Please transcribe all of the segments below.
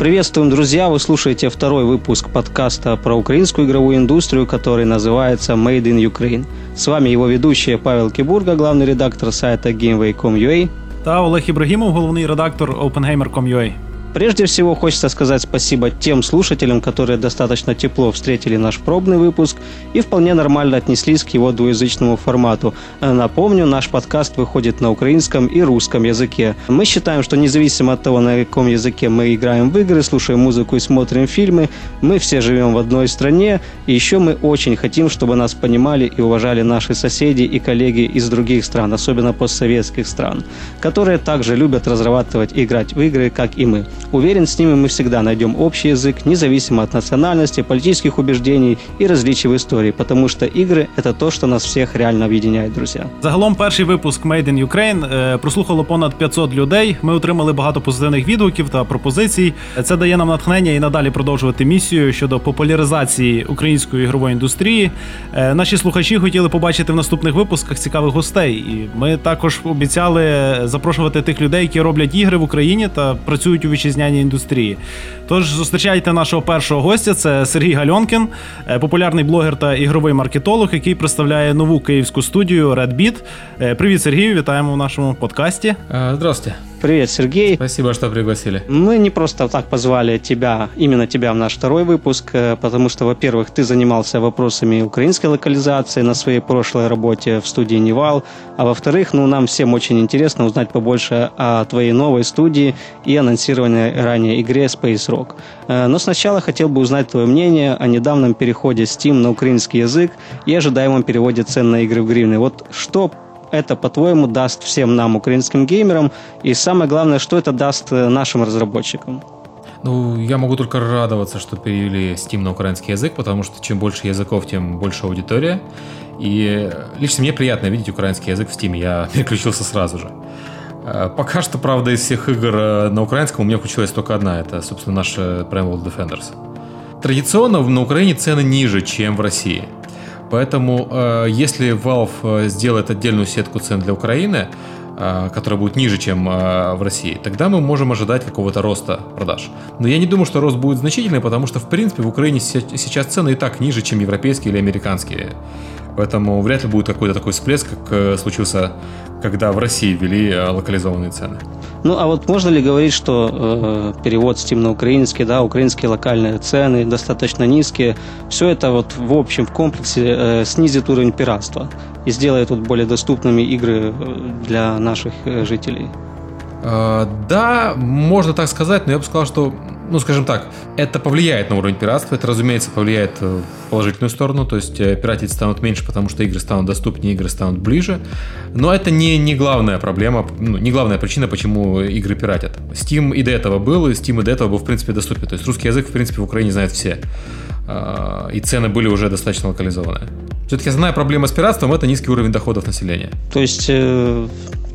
Приветствуем, друзья! Вы слушаете второй выпуск подкаста про украинскую игровую индустрию, который называется Made in Ukraine. С вами его ведущий Павел Кибурга, главный редактор сайта GameWay.com.ua. Та Олег Ібрагімов, головний редактор OpenGamer.com.ua. Прежде всего хочется сказать спасибо тем слушателям, которые достаточно тепло встретили наш пробный выпуск и вполне нормально отнеслись к его двуязычному формату. Напомню, наш подкаст выходит на украинском и русском языке. Мы считаем, что независимо от того, на каком языке мы играем в игры, слушаем музыку и смотрим фильмы, мы все живем в одной стране, и еще мы очень хотим, чтобы нас понимали и уважали наши соседи и коллеги из других стран, особенно постсоветских стран, которые также любят разрабатывать и играть в игры, как и мы. Уверен, с ними мы всегда найдем общий язык, независимо от национальности, политических убеждений и различий в истории, потому что игры – это то, что нас всех реально объединяет, друзья. Загалом перший випуск Made in Ukraine прослухало понад 500 людей. Ми отримали багато позитивних відгуків та пропозицій. Це дає нам натхнення і надалі продовжувати місію щодо популяризації української ігрової індустрії. Наші слухачі хотіли побачити в наступних випусках цікавих гостей, і ми також обіцяли запрошувати тих людей, які роблять ігри в Україні та працюють у вітчизняній вітчизняній індустрії. Тож зустрічайте нашого першого гостя. Це Сергій Гальонкін, е, популярний блогер та ігровий маркетолог, який представляє нову київську студію Red Beat. Привіт, Сергію! Вітаємо в нашому подкасті. Е, здравствуйте. Привет, Сергей. Спасибо, что пригласили. Мы не просто так позвали тебя, именно тебя в наш второй выпуск, э, потому что, во-первых, ты занимался вопросами украинской локализации на своей прошлой работе в студии Невал, а во-вторых, ну, нам всем очень интересно узнать побольше о твоей новой студии и анонсированной ранее игре Space Rock. Э, но сначала хотел бы узнать твое мнение о недавнем переходе Steam на украинский язык и ожидаемом переводе цен на игры в гривны. Вот что это, по-твоему, даст всем нам, украинским геймерам? И самое главное, что это даст э, нашим разработчикам? Ну, я могу только радоваться, что перевели Steam на украинский язык, потому что чем больше языков, тем больше аудитория. И лично мне приятно видеть украинский язык в Steam, я переключился сразу же. Э, пока что, правда, из всех игр э, на украинском у меня включилась только одна, это, собственно, наша Prime World Defenders. Традиционно на Украине цены ниже, чем в России – Поэтому, э, если Valve э, сделает отдельную сетку цен для Украины, э, которая будет ниже, чем в России, тогда мы можем ожидать какого-то роста продаж. Но я не думаю, что рост будет значительный, потому что, в принципе, в Украине сейчас цены и так ниже, чем европейские или американские. Поэтому вряд ли будет какой-то такой всплеск, как случился, когда в России ввели локализованные цены. Ну, а вот можно ли говорить, что э, перевод Steam на украинский, да, украинские локальные цены достаточно низкие, все это вот в общем в комплексе э, снизит уровень пиратства и сделает вот более доступными игры э, для наших э, жителей? Э, да, можно так сказать, но я бы сказал, что ну, скажем так, это повлияет на уровень пиратства, это, разумеется, повлияет в положительную сторону, то есть э, пиратить станут меньше, потому что игры станут доступнее, игры станут ближе, но это не, не главная проблема, ну, не главная причина, почему игры пиратят. Steam и до этого был, и Steam и до этого был, в принципе, доступен, то есть русский язык, в принципе, в Украине знают все, а, и цены были уже достаточно локализованы. Все-таки основная проблема с пиратством – это низкий уровень доходов населения. То есть э,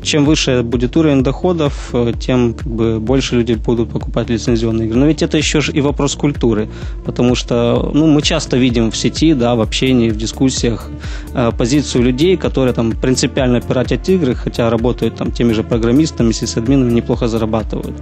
чем выше будет уровень доходов, э, тем как бы больше людей будут покупать лицензионные игры. Но ведь это еще и вопрос культуры, потому что ну, мы часто видим в сети, да, в общении, в дискуссиях э, позицию людей, которые там принципиально пиратят игры, хотя работают там теми же программистами, сисадминами, неплохо зарабатывают.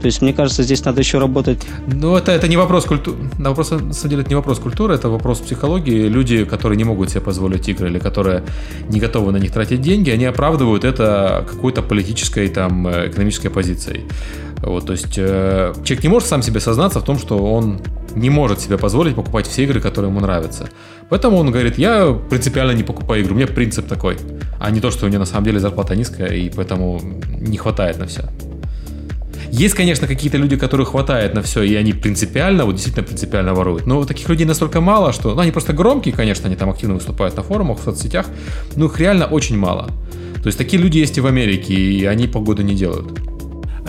То есть, мне кажется, здесь надо еще работать. Ну, это, это не вопрос культуры. На вопрос, на самом деле, это не вопрос культуры, это вопрос психологии. Люди, которые не могут себе позволить игры или которые не готовы на них тратить деньги, они оправдывают это какой-то политической, там, экономической позицией. Вот, то есть э, человек не может сам себе сознаться в том, что он не может себе позволить покупать все игры, которые ему нравятся. Поэтому он говорит, я принципиально не покупаю игры, у меня принцип такой, а не то, что у меня на самом деле зарплата низкая, и поэтому не хватает на все. Есть, конечно, какие-то люди, которых хватает на все, и они принципиально, вот действительно принципиально воруют. Но таких людей настолько мало, что... Ну, они просто громкие, конечно, они там активно выступают на форумах, в соцсетях, но их реально очень мало. То есть такие люди есть и в Америке, и они погоду не делают.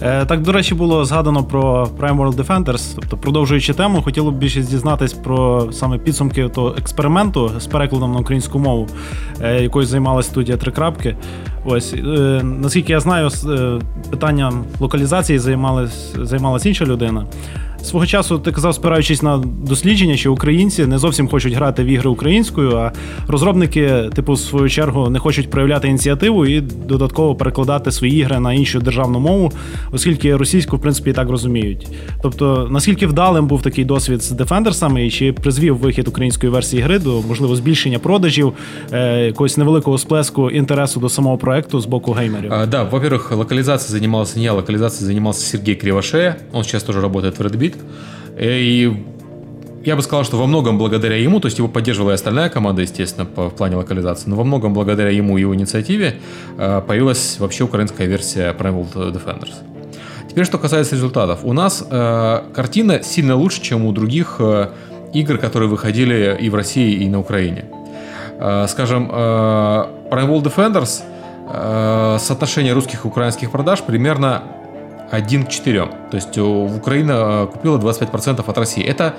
Е, так, до речі, було згадано про Prime World Defenders. Тобто, продовжуючи тему, хотіло б більше дізнатись про саме підсумки того експерименту з перекладом на українську мову, е, якою займалася студія Три крапки. Ось е, наскільки я знаю, питанням локалізації займалась, займалась інша людина. Свого часу ти казав, спираючись на дослідження, що українці не зовсім хочуть грати в ігри українською, а розробники, типу, в свою чергу, не хочуть проявляти ініціативу і додатково перекладати свої ігри на іншу державну мову, оскільки російську, в принципі, і так розуміють. Тобто, наскільки вдалим був такий досвід з Defenders'ами і чи призвів вихід української версії гри до можливо збільшення продажів, е, якогось невеликого сплеску інтересу до самого проекту з боку геймерів? А, да, во-первых, локализацией занимался не я, локализацией занимался Сергей Кривошея. Он сейчас тоже работает в Red Beat. И я бы сказал, что во многом благодаря ему, то есть его поддерживала и остальная команда, естественно, по, в плане локализации, но во многом благодаря ему и его инициативе э, появилась вообще украинская версия Primal Defenders. Теперь, что касается результатов. У нас э, картина сильно лучше, чем у других э, игр, которые выходили и в России, и на Украине. Э, скажем, э, Primal Defenders э, соотношение русских и украинских продаж примерно 1 к 4. То есть Украина купила 25% от России. Это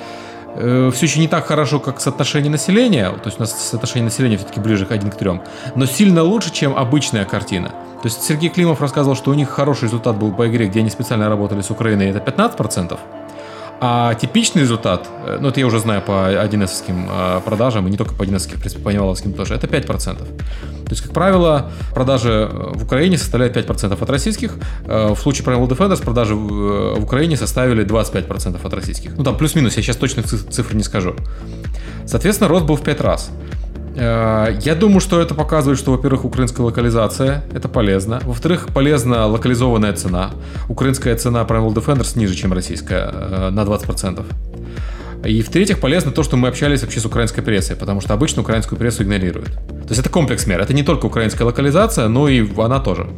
все еще не так хорошо, как соотношение населения. То есть у нас соотношение населения все-таки ближе к 1 к 3. Но сильно лучше, чем обычная картина. То есть Сергей Климов рассказывал, что у них хороший результат был по игре, где они специально работали с Украиной, это 15%. А типичный результат, э, ну это я уже знаю по 1С э, продажам, и не только по 1С, в принципе, по Nival овским тоже, это 5%. То есть, как правило, продажи э, в Украине составляют 5% от российских. В случае Prime World Defenders продажи в Украине составили 25% от российских. Ну там плюс-минус, я сейчас точных цифр не скажу. Соответственно, рост был в 5 раз. Э, я думаю, что это показывает, что, во-первых, украинская локализация, это полезно. Во-вторых, полезна локализованная цена. Украинская цена Primal Defenders ниже, чем российская, э, на 20%. И в-третьих, полезно то, что мы общались вообще с украинской прессой, потому что обычно украинскую прессу игнорируют. То есть это комплекс мер. Это не только украинская локализация, но и она тоже.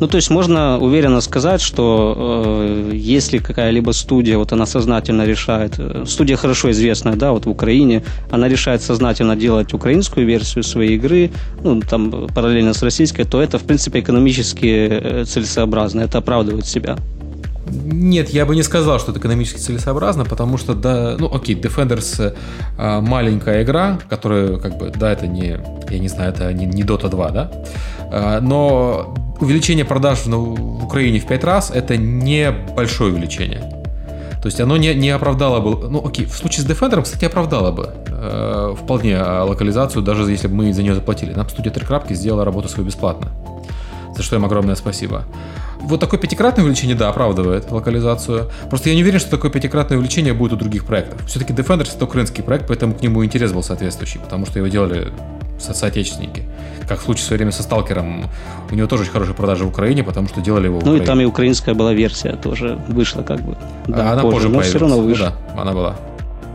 Ну, то есть можно уверенно сказать, что э, если какая-либо студия, вот она сознательно решает, э, студия хорошо известная, да, вот в Украине, она решает сознательно делать украинскую версию своей игры, ну, там, параллельно с российской, то это, в принципе, экономически э, целесообразно, это оправдывает себя. Нет, я бы не сказал, что это экономически целесообразно, потому что, да, ну, окей, Defenders э, маленькая игра, которая, как бы, да, это не, я не знаю, это не, не Dota 2, да, э, но увеличение продаж в, в Украине в 5 раз это не большое увеличение. То есть оно не, не оправдало бы, ну окей, в случае с Defender, кстати, оправдало бы э, вполне э, локализацию, даже если бы мы за нее заплатили. Нам студия Три сделала работу свою бесплатно, за что им огромное спасибо. Вот такое пятикратное увеличение, да, оправдывает локализацию. Просто я не уверен, что такое пятикратное увеличение будет у других проектов. Все-таки Defenders это украинский проект, поэтому к нему интерес был соответствующий, потому что его делали со соотечественники. Как в случае в свое время со Сталкером. У него тоже очень хорошие продажи в Украине, потому что делали его в Ну и там и украинская была версия тоже вышла как бы. Да, она позже, позже но все равно вышла. Ну, да, она была.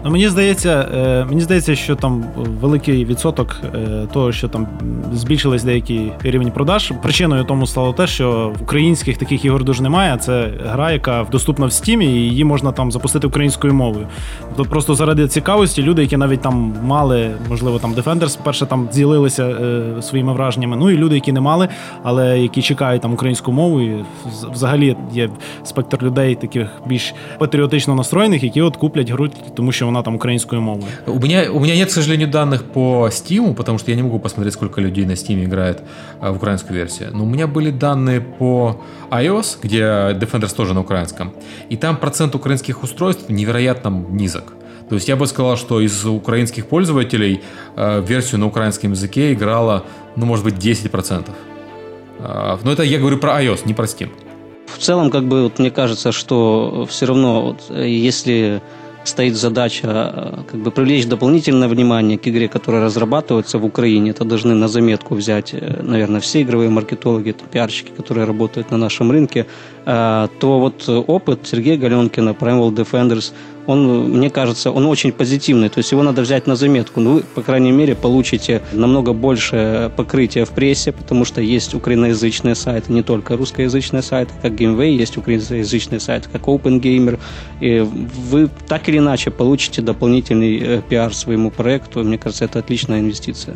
Ну, Мені здається, е, мені здається, що там великий відсоток е, того, що там збільшились деякі рівень продаж. Причиною тому стало те, що українських таких ігор дуже немає. Це гра, яка доступна в стімі, і її можна там запустити українською мовою. Тобто просто заради цікавості люди, які навіть там мали, можливо, там Defenders, перше там ділилися е, своїми враженнями. Ну і люди, які не мали, але які чекають там українську мову. І взагалі є спектр людей, таких більш патріотично настроєних, які от куплять гру, тому що вона там украинскую мову. У меня, у меня нет, к сожалению, данных по Steam, потому что я не могу посмотреть, сколько людей на Steam играет а, в украинскую версию. Но у меня были данные по iOS, где Defenders тоже на украинском. И там процент украинских устройств невероятно низок. То есть я бы сказал, что из украинских пользователей э, версию на украинском языке играла, ну, может быть, 10%. Э, но это я говорю про iOS, не про Steam. В целом, как бы, вот мне кажется, что все равно, вот, если стоит задача э, как бы привлечь дополнительное внимание к игре, которая разрабатывается в Украине. Это должны на заметку взять, э, наверное, все игровые маркетологи, пиарщики, которые работают на нашем рынке. Э, то вот опыт Сергея Галенкина, Primal Defenders – он, мне кажется, он очень позитивный. То есть его надо взять на заметку. Ну, вы, по крайней мере, получите намного больше покрытия в прессе, потому что есть украиноязычные сайты, не только русскоязычные сайты, как GameWay, есть украиноязычные сайты, как OpenGamer. И вы так или иначе получите дополнительный э, пиар своему проекту. Мне кажется, это отличная инвестиция.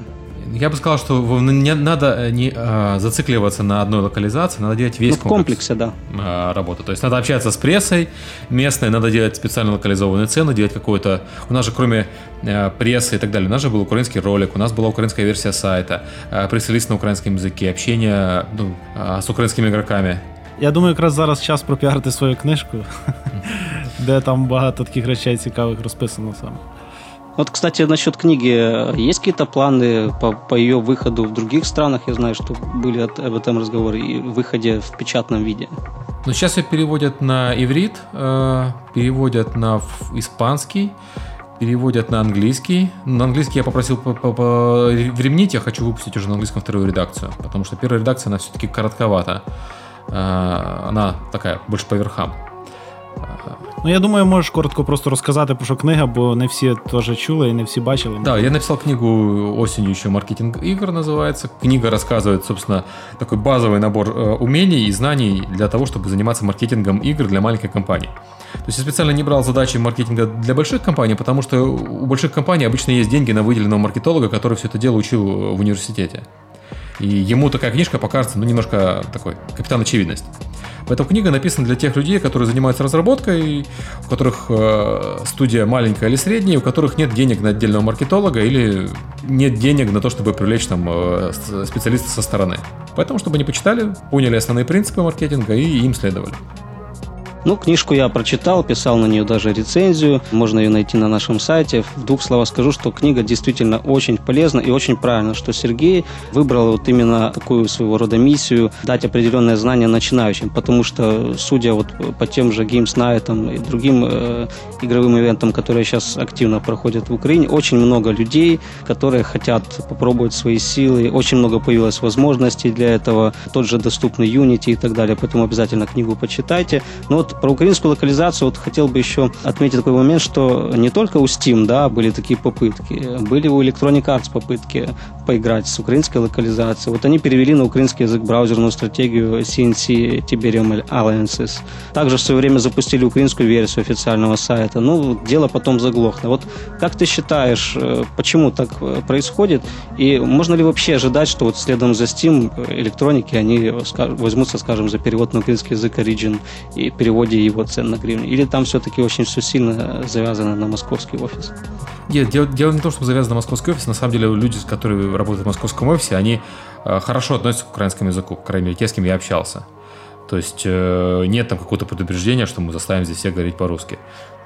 Я бы сказал, что не надо э, не а, зацикливаться на одной локализации, надо делать весь ну, комплекс, комплексе, да. А, работы. То есть надо общаться с прессой местной, надо делать специально локализованные цены, делать какой-то... У нас же кроме а, прессы и так далее, у нас же был украинский ролик, у нас была украинская версия сайта, а, пресс-лист на украинском языке, общение ну, а, с украинскими игроками. Я думаю, якраз зараз час пропіарити свою книжку. де там багато таких речей цікавих розписано саме. Вот, кстати, насчет книги. Есть какие-то планы по, по ее выходу в других странах? Я знаю, что были от, об этом разговоры и выходе в печатном виде. Ну, сейчас ее переводят на иврит, э, переводят на испанский, переводят на английский. На английский я попросил времнить, я хочу выпустить уже на английском вторую редакцию, потому что первая редакция, она все-таки коротковата. Э, она такая, больше по верхам. Ну, я думаю, можеш коротко просто розказати про що книга, бо не всі теж чули і не всі бачили. Да, я написал книгу осенью еще «Маркетинг игр» называется. Книга рассказывает, собственно, такой базовый набор э, умений и знаний для того, чтобы заниматься маркетингом игр для маленькой компании. То есть я специально не брал задачи маркетинга для больших компаний, потому что у больших компаний обычно есть деньги на выделенного маркетолога, который все это дело учил в университете. И ему такая книжка покажется, ну, немножко такой, капитан очевидность. Поэтому книга написана для тех людей, которые занимаются разработкой, у которых э, студия маленькая или средняя, у которых нет денег на отдельного маркетолога или нет денег на то, чтобы привлечь там э, специалиста со стороны. Поэтому, чтобы они почитали, поняли основные принципы маркетинга и им следовали. Ну, книжку я прочитал, писал на нее даже рецензию. Можно ее найти на нашем сайте. В двух словах скажу, что книга действительно очень полезна и очень правильно, что Сергей выбрал вот именно такую своего рода миссию дать определенное знание начинающим, потому что, судя вот по тем же Games Night и другим э, игровым ивентам, которые сейчас активно проходят в Украине, очень много людей, которые хотят попробовать свои силы, очень много появилось возможностей для этого, тот же доступный Unity и так далее, поэтому обязательно книгу почитайте. Но вот про украинскую локализацию вот хотел бы еще отметить такой момент, что не только у Steam, да, были такие попытки, были у Electronic Arts попытки поиграть с украинской локализацией. Вот они перевели на украинский язык браузерную стратегию CNC Tiberium Alliances. Также в свое время запустили украинскую версию официального сайта. Ну, дело потом заглохло. Вот как ты считаешь, э, почему так э, происходит? И можно ли вообще ожидать, что вот следом за Steam электроники, они возьмутся, скажем, за перевод на украинский язык Origin и перевод переводе его цен на гривны? Или там все-таки очень все сильно завязано на московский офис? Нет, дело, дело не в том, что завязано на московский офис. На самом деле люди, которые работают в московском офисе, они э, хорошо относятся к украинскому языку, по крайней мере, те, с кем я общался. То есть э, нет там какого-то предупреждения, что мы заставим здесь всех говорить по-русски.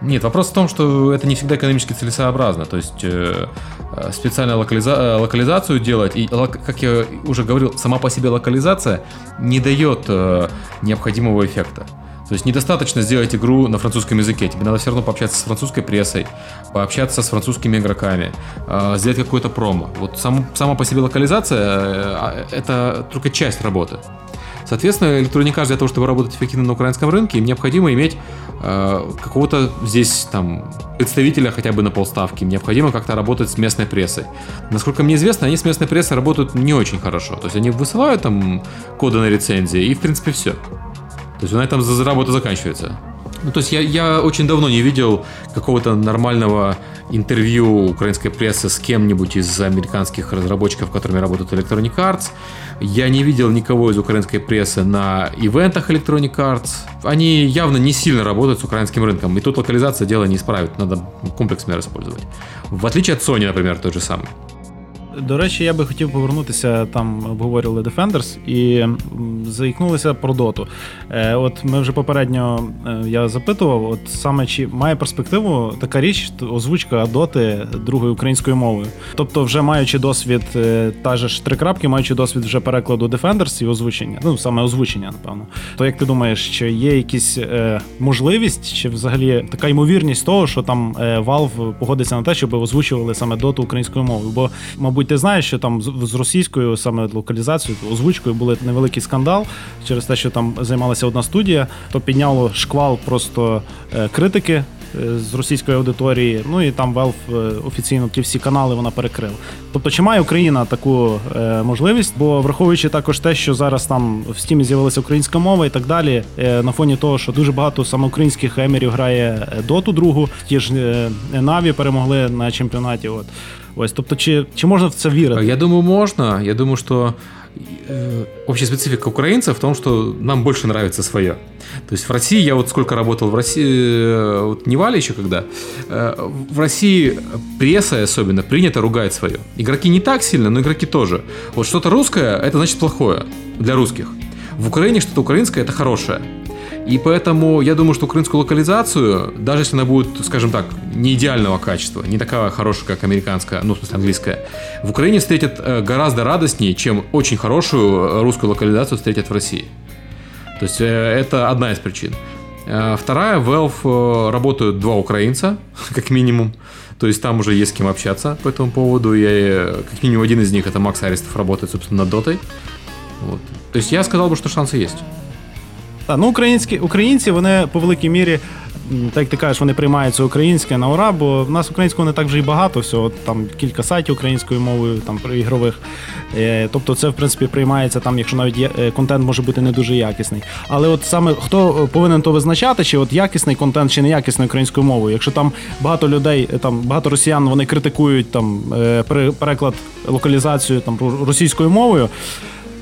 Нет, вопрос в том, что это не всегда экономически целесообразно. То есть э, э специально локализа- э, локализацию делать, и, как я уже говорил, сама по себе локализация не дает э, необходимого эффекта. То есть недостаточно сделать игру на французском языке, тебе надо все равно пообщаться с французской прессой, пообщаться с французскими игроками, э, сделать какое-то промо. Вот сам, сама по себе локализация э, это только часть работы. Соответственно, Electronic Arts для того, чтобы работать эффективно на украинском рынке, им необходимо иметь э, какого-то здесь там представителя хотя бы на полставки. Им необходимо как-то работать с местной прессой. Насколько мне известно, они с местной прессой работают не очень хорошо. То есть они высылают там коды на рецензии и в принципе все. То есть на этом работа заканчивается. Ну, то есть я, я очень давно не видел какого-то нормального интервью украинской прессы с кем-нибудь из американских разработчиков, которыми работают Electronic Arts. Я не видел никого из украинской прессы на ивентах Electronic Arts. Они явно не сильно работают с украинским рынком. И тут локализация дела не исправит. Надо комплекс мер использовать. В отличие от Sony, например, тот же самый. До речі, я би хотів повернутися, там обговорювали Defenders і заікнулися про доту. Е, От ми вже попередньо е, я запитував, от саме чи має перспективу така річ, озвучка доти другою українською мовою. Тобто, вже маючи досвід, е, та ж три крапки, маючи досвід вже перекладу Defenders і озвучення, ну саме озвучення, напевно. То як ти думаєш, чи є якісь можливість, чи взагалі така ймовірність того, що там Valve погодиться на те, щоб озвучували саме доту українською мовою? Бо, мабуть мабуть, ти знаєш, що там з російською саме локалізацією, озвучкою були невеликий скандал через те, що там займалася одна студія, то підняло шквал просто е, критики. Е, з російської аудиторії, ну і там Valve е, офіційно ті всі канали вона перекрила. Тобто, чи має Україна таку е, можливість? Бо враховуючи також те, що зараз там в стімі з'явилася українська мова і так далі, е, на фоні того, що дуже багато саме українських емерів грає доту другу, ті ж е, Наві перемогли на чемпіонаті. От Ось, тобто, чи, чи можна в це вірити? Я думаю, можно. Я думаю, что общая специфика украинцев в том, что нам больше нравится свое. То есть в России, я вот сколько работал в России, э, вот не Валя еще когда, э, в России пресса особенно принято ругать свое. Игроки не так сильно, но игроки тоже. Вот что-то русское, это значит плохое для русских. В Украине что-то украинское, это хорошее. И поэтому я думаю, что украинскую локализацию, даже если она будет, скажем так, не идеального качества, не такая хорошая, как американская, ну, в смысле, английская, в Украине встретят э, гораздо радостнее, чем очень хорошую русскую локализацию встретят в России. То есть э, это одна из причин. Э, вторая, Valve работают два украинца, как минимум. То есть там уже есть с кем общаться по этому поводу. И как минимум один из них, это Макс Аристов, работает, собственно, над Дотой. Вот. То есть я сказал бы, что шансы есть. Та, ну, українські українці вони по великій мірі, так як ти кажеш, вони приймають це українське на ура, бо в нас українського не так вже і багато, всього там кілька сайтів українською мовою, там ігрових. Е, тобто, це в принципі приймається там, якщо навіть є, е, контент може бути не дуже якісний. Але от саме хто повинен то визначати, чи от якісний контент, чи неякісний українською мовою. Якщо там багато людей, е, там багато росіян, вони критикують там переклад локалізацію там російською мовою.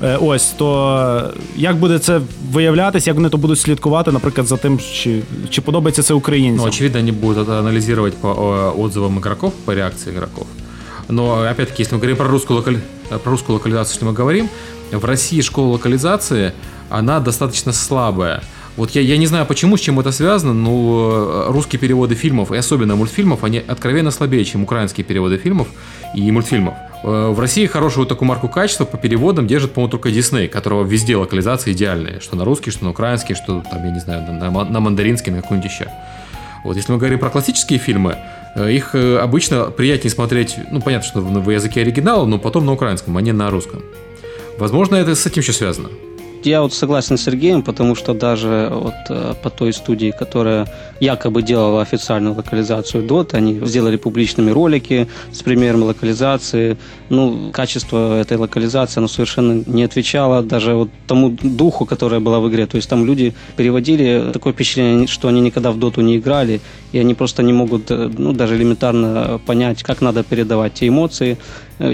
Е, ось то як буде це виявлятися, як вони то будуть слідкувати, наприклад, за тим, чи чи подобається це українцям? Ну, очевидно, они будут анализировать по отзывам игроков, по реакции игроков. Но, опять-таки, если мы говорим про русскую, локали... про русскую локализацию, что мы говорим, в России школа локализации, она достаточно слабая. Вот я, я не знаю, почему, с чем это связано, но э, русские переводы фильмов, и особенно мультфильмов, они откровенно слабее, чем украинские переводы фильмов и мультфильмов. Э, в России хорошую такую марку качества по переводам держит, по-моему, только Disney, которого везде локализации идеальные. Что на русский, что на украинский, что там, я не знаю, на, на мандаринский, на какой-нибудь еще. Вот если мы говорим про классические фильмы, э, их обычно приятнее смотреть, ну, понятно, что в языке оригинала, но потом на украинском, а не на русском. Возможно, это с этим еще связано. Я вот согласен с Сергеем, потому что даже вот э, по той студии, которая якобы делала официальную локализацию DOT, они сделали публичными ролики с примером локализации. Ну, качество этой локализации, оно совершенно не отвечало даже вот тому духу, которое было в игре. То есть там люди переводили такое впечатление, что они никогда в доту не играли, и они просто не могут, э, ну, даже элементарно понять, как надо передавать те эмоции,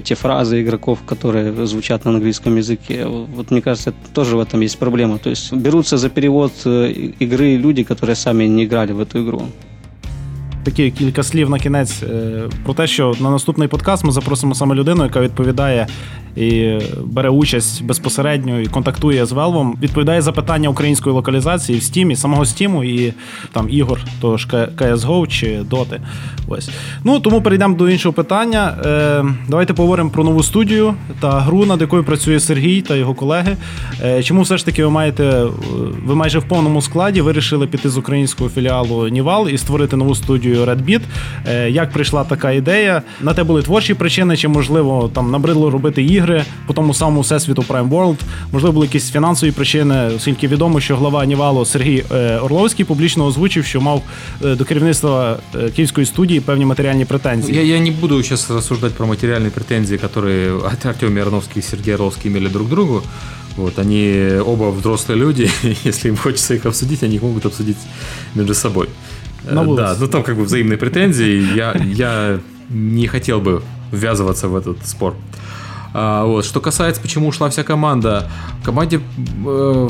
те фразы игроков, которые звучат на английском языке. Вот мне кажется, тоже в этом есть проблема. То есть берутся за перевод э, игры люди, которые сами не играли в эту игру. Такі кілька слів на кінець про те, що на наступний подкаст ми запросимо саме людину, яка відповідає і бере участь безпосередньо і контактує з Велвом, відповідає за питання української локалізації в Steam, самого Steam і там ігор, тож CSGO чи Доти. Ось. Ну тому перейдемо до іншого питання. Е, Давайте поговоримо про нову студію та гру, над якою працює Сергій та його колеги. Е, Чому все ж таки ви маєте ви майже в повному складі вирішили піти з українського філіалу Нівал і створити нову студію Redbit? Е, Як прийшла така ідея? На те були творчі причини, чи можливо там набридло робити ігри? ігри по тому самому всесвіту Prime World. Можливо, були якісь фінансові причини, оскільки відомо, що глава Нівало Сергій е, Орловський публічно озвучив, що мав е, до керівництва е, київської студії певні матеріальні претензії. Я, я не буду сейчас рассуждать про материальные претензии, которые Артем Ярновский и Сергей Орловский имели друг к другу. Вот, они оба взрослые люди, если им хочется их обсудить, они их могут обсудить между собой. На да, ну там как бы взаимные претензии. Я, я не хотел бы ввязываться в этот спор. А, вот. Что касается, почему ушла вся команда, команде э,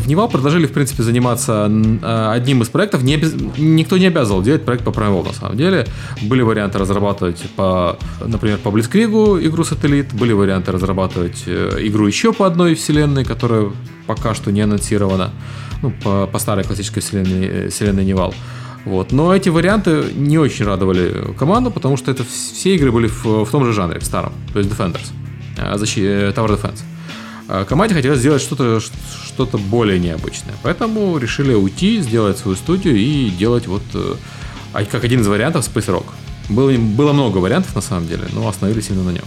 в Nival предложили, в принципе, заниматься э, одним из проектов. Не обез... Никто не обязывал делать проект по Primal, на самом деле. Были варианты разрабатывать, по, например, по Блицкригу игру Сателлит, были варианты разрабатывать э, игру еще по одной вселенной, которая пока что не анонсирована, ну, по, по старой классической вселенной, э, вселенной Невал. Вот. Но эти варианты не очень радовали команду, потому что это все игры были в, в том же жанре, в старом, то есть Defenders. Э, защи... Э, Tower Defense. Э, команде хотелось сделать что-то что более необычное. Поэтому решили уйти, сделать свою студию и делать вот а как один из вариантов Space Rock. Было, было много вариантов на самом деле, но остановились именно на нем.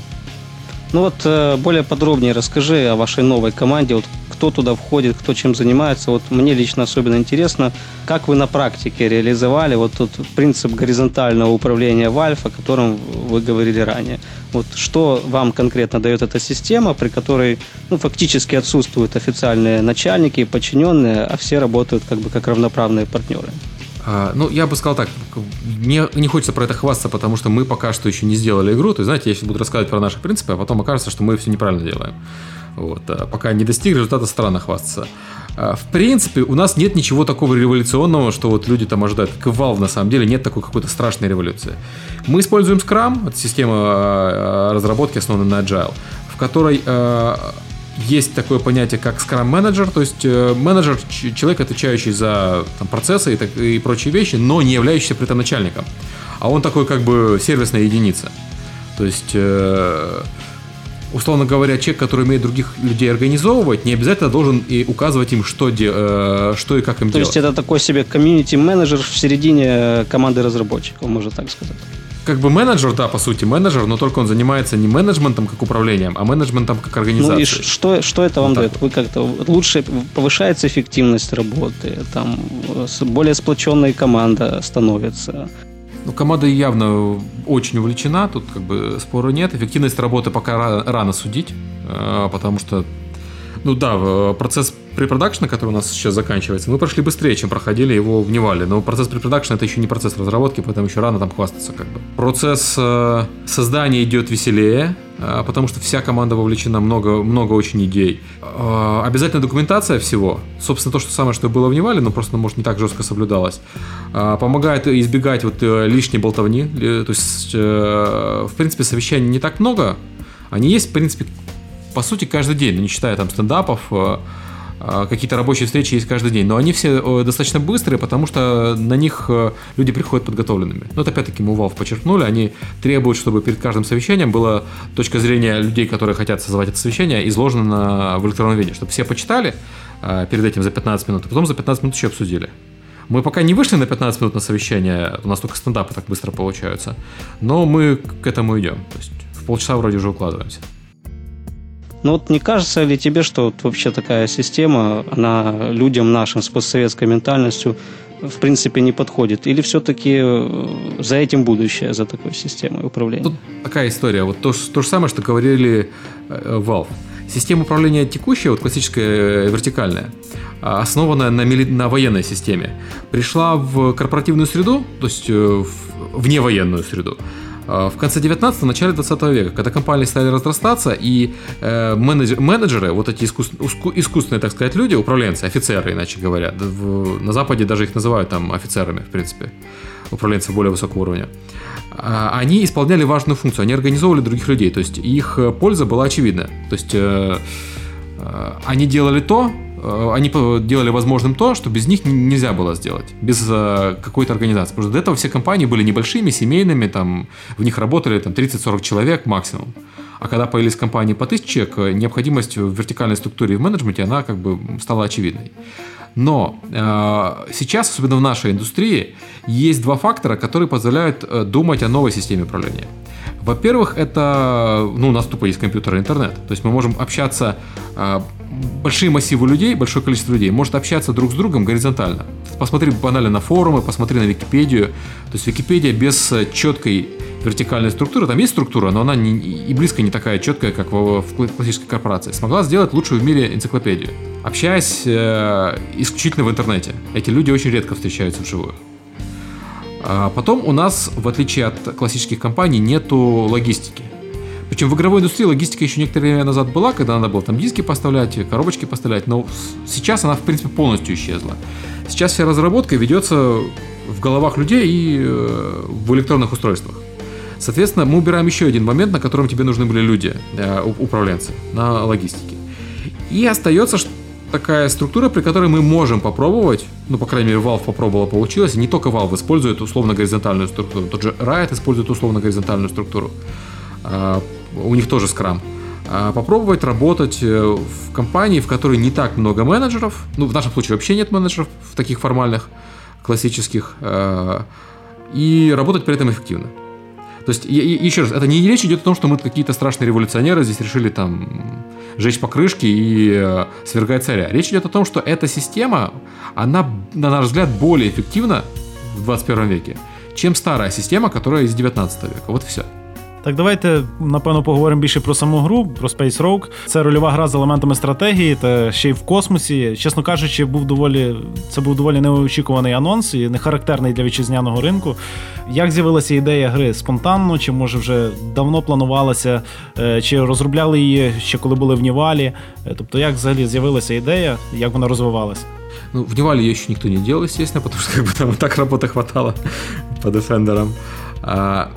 Ну вот более подробнее расскажи о вашей новой команде. Вот кто туда входит, кто чем занимается. Вот мне лично особенно интересно, как вы на практике реализовали вот тот принцип горизонтального управления Valve, о котором вы говорили ранее. Вот что вам конкретно дает эта система, при которой ну, фактически отсутствуют официальные начальники и подчиненные, а все работают как бы как равноправные партнеры? А, ну, я бы сказал так, не, не хочется про это хвастаться, потому что мы пока что еще не сделали игру. То есть, знаете, я сейчас буду рассказывать про наши принципы, а потом окажется, что мы все неправильно делаем. Вот, а пока не достиг результата, странно хвастаться. А, в принципе, у нас нет ничего такого революционного, что вот люди там ожидают. Valve, на самом деле, нет такой какой-то страшной революции. Мы используем Scrum, это система а, разработки, основанная на Agile, в которой есть такое понятие, как скрам-менеджер, то есть э, менеджер — человек, отвечающий за там, процессы и, так, и прочие вещи, но не являющийся при этом начальником. А он такой как бы сервисная единица. То есть, э, условно говоря, человек, который умеет других людей организовывать, не обязательно должен и указывать им, что, де, э, что и как им То делать. есть это такой себе комьюнити-менеджер в середине команды разработчиков, можно так сказать. Как бы менеджер, да, по сути, менеджер, но только он занимается не менеджментом как управлением, а менеджментом как организацией. Ну и что, что это вам Вот дает? Вы как-то лучше повышается эффективность работы, там э, более сплоченная команда становится. Ну, команда явно очень увлечена, тут как бы спора нет. Эффективность работы пока ра- рано судить, э, потому что, ну да, в- процесс препродакшна, который у нас сейчас заканчивается, мы прошли быстрее, чем проходили его в Невале. Но процесс препродакшна это еще не процесс разработки, поэтому еще рано там хвастаться как бы. Процесс э, создания идет веселее, э, потому что вся команда вовлечена, много, много очень идей. Э, Обязательно документация всего. Собственно, то, что самое, что было в Невале, но просто, может, не так жестко соблюдалось. Э, Помогает избегать вот э, лишней болтовни. Э, То есть, э, в принципе, совещаний не так много. Они есть, в принципе, по сути, каждый день, не считая там стендапов, э, какие-то рабочие встречи есть каждый день, но они все э, достаточно быстрые, потому что на них э, люди приходят подготовленными. Ну, это опять-таки мы Valve подчеркнули, они требуют, чтобы перед каждым совещанием была точка зрения людей, которые хотят создавать это совещание, изложена на- в электронном виде, чтобы все почитали э, перед этим за 15 минут, а потом за 15 минут еще обсудили. Мы пока не вышли на 15 минут на совещание, у нас только стендапы так быстро получаются, но мы к этому идем. То есть в полчаса вроде уже укладываемся. Ну вот не кажется ли тебе, что вот вообще такая система, она людям нашим с постсоветской ментальностью в принципе не подходит? Или все-таки за этим будущее, за такой системой управления? Тут такая история. Вот то, то же самое, что говорили э, Valve. Система управления текущая, вот классическая э, вертикальная, а, основанная на, мили- на военной системе, пришла в корпоративную среду, то есть э, в вневоенную среду, в конце 19-го, начале 20 века, когда компании стали разрастаться, и э, менеджер- менеджеры, вот эти искус- искусственные, так сказать, люди, управленцы, офицеры, иначе говоря, в- на Западе даже их называют там офицерами, в принципе, управленцы более высокого уровня, а, они исполняли важную функцию, они организовывали других людей, то есть их э, польза была очевидна. То есть э, э, они делали то, они по- делали возможным то, что без них нельзя было сделать, без э, какой-то организации. Потому что до этого все компании были небольшими, семейными, там, в них работали там, 30-40 человек максимум. А когда появились компании по 1000 человек, э, необходимость в вертикальной структуре и в менеджменте, она как бы стала очевидной. Но э, сейчас, особенно в нашей индустрии, есть два фактора, которые позволяют э, думать о новой системе управления. Во-первых, это, ну, у нас тупо есть компьютер и интернет. То есть мы можем общаться, э, большие массивы людей, большое количество людей может общаться друг с другом горизонтально. Посмотри банально на форумы, посмотри на Википедию. То есть Википедия без э, четкой вертикальной структуры, там есть структура, но она не, и близко не такая четкая, как в, в классической корпорации, смогла сделать лучшую в мире энциклопедию. Общаясь э, исключительно в интернете. Эти люди очень редко встречаются вживую. А потом у нас, в отличие от классических компаний, нету логистики. Причем в игровой индустрии логистика еще некоторое время назад была, когда надо было там диски поставлять, коробочки поставлять, но сейчас она, в принципе, полностью исчезла. Сейчас вся разработка ведется в головах людей и э, в электронных устройствах. Соответственно, мы убираем еще один момент, на котором тебе нужны были люди, э, управленцы, на логистике. И остается ш- такая структура, при которой мы можем попробовать, ну, по крайней мере, Valve попробовала, получилось, не только Valve использует условно-горизонтальную структуру, тот же Riot использует условно-горизонтальную структуру, А, у них тоже скрам. А, Попробовать работать э, в компании, в которой не так много менеджеров, ну, в нашем случае вообще нет менеджеров в таких формальных, классических, э, и работать при этом эффективно. То есть, и- и- еще раз, это не речь идет о том, что мы какие-то страшные революционеры здесь решили там жечь покрышки и э, свергать царя. Речь идет о том, что эта система, она, на наш взгляд, более эффективна в 21 веке, чем старая система, которая из 19 века. Вот и все. Так, давайте напевно поговоримо більше про саму гру, про Space Rogue. Це рольова гра з елементами стратегії та ще й в космосі. Чесно кажучи, був доволі це був доволі неочікуваний анонс і не характерний для вітчизняного ринку. Як з'явилася ідея гри спонтанно, чи може вже давно планувалася, е, чи розробляли її ще коли були в Нівалі? Е, Тобто, як взагалі з'явилася ідея, як вона розвивалася? Ну, в Невале ее еще никто не делал, естественно, потому что как там так работы хватало по. А,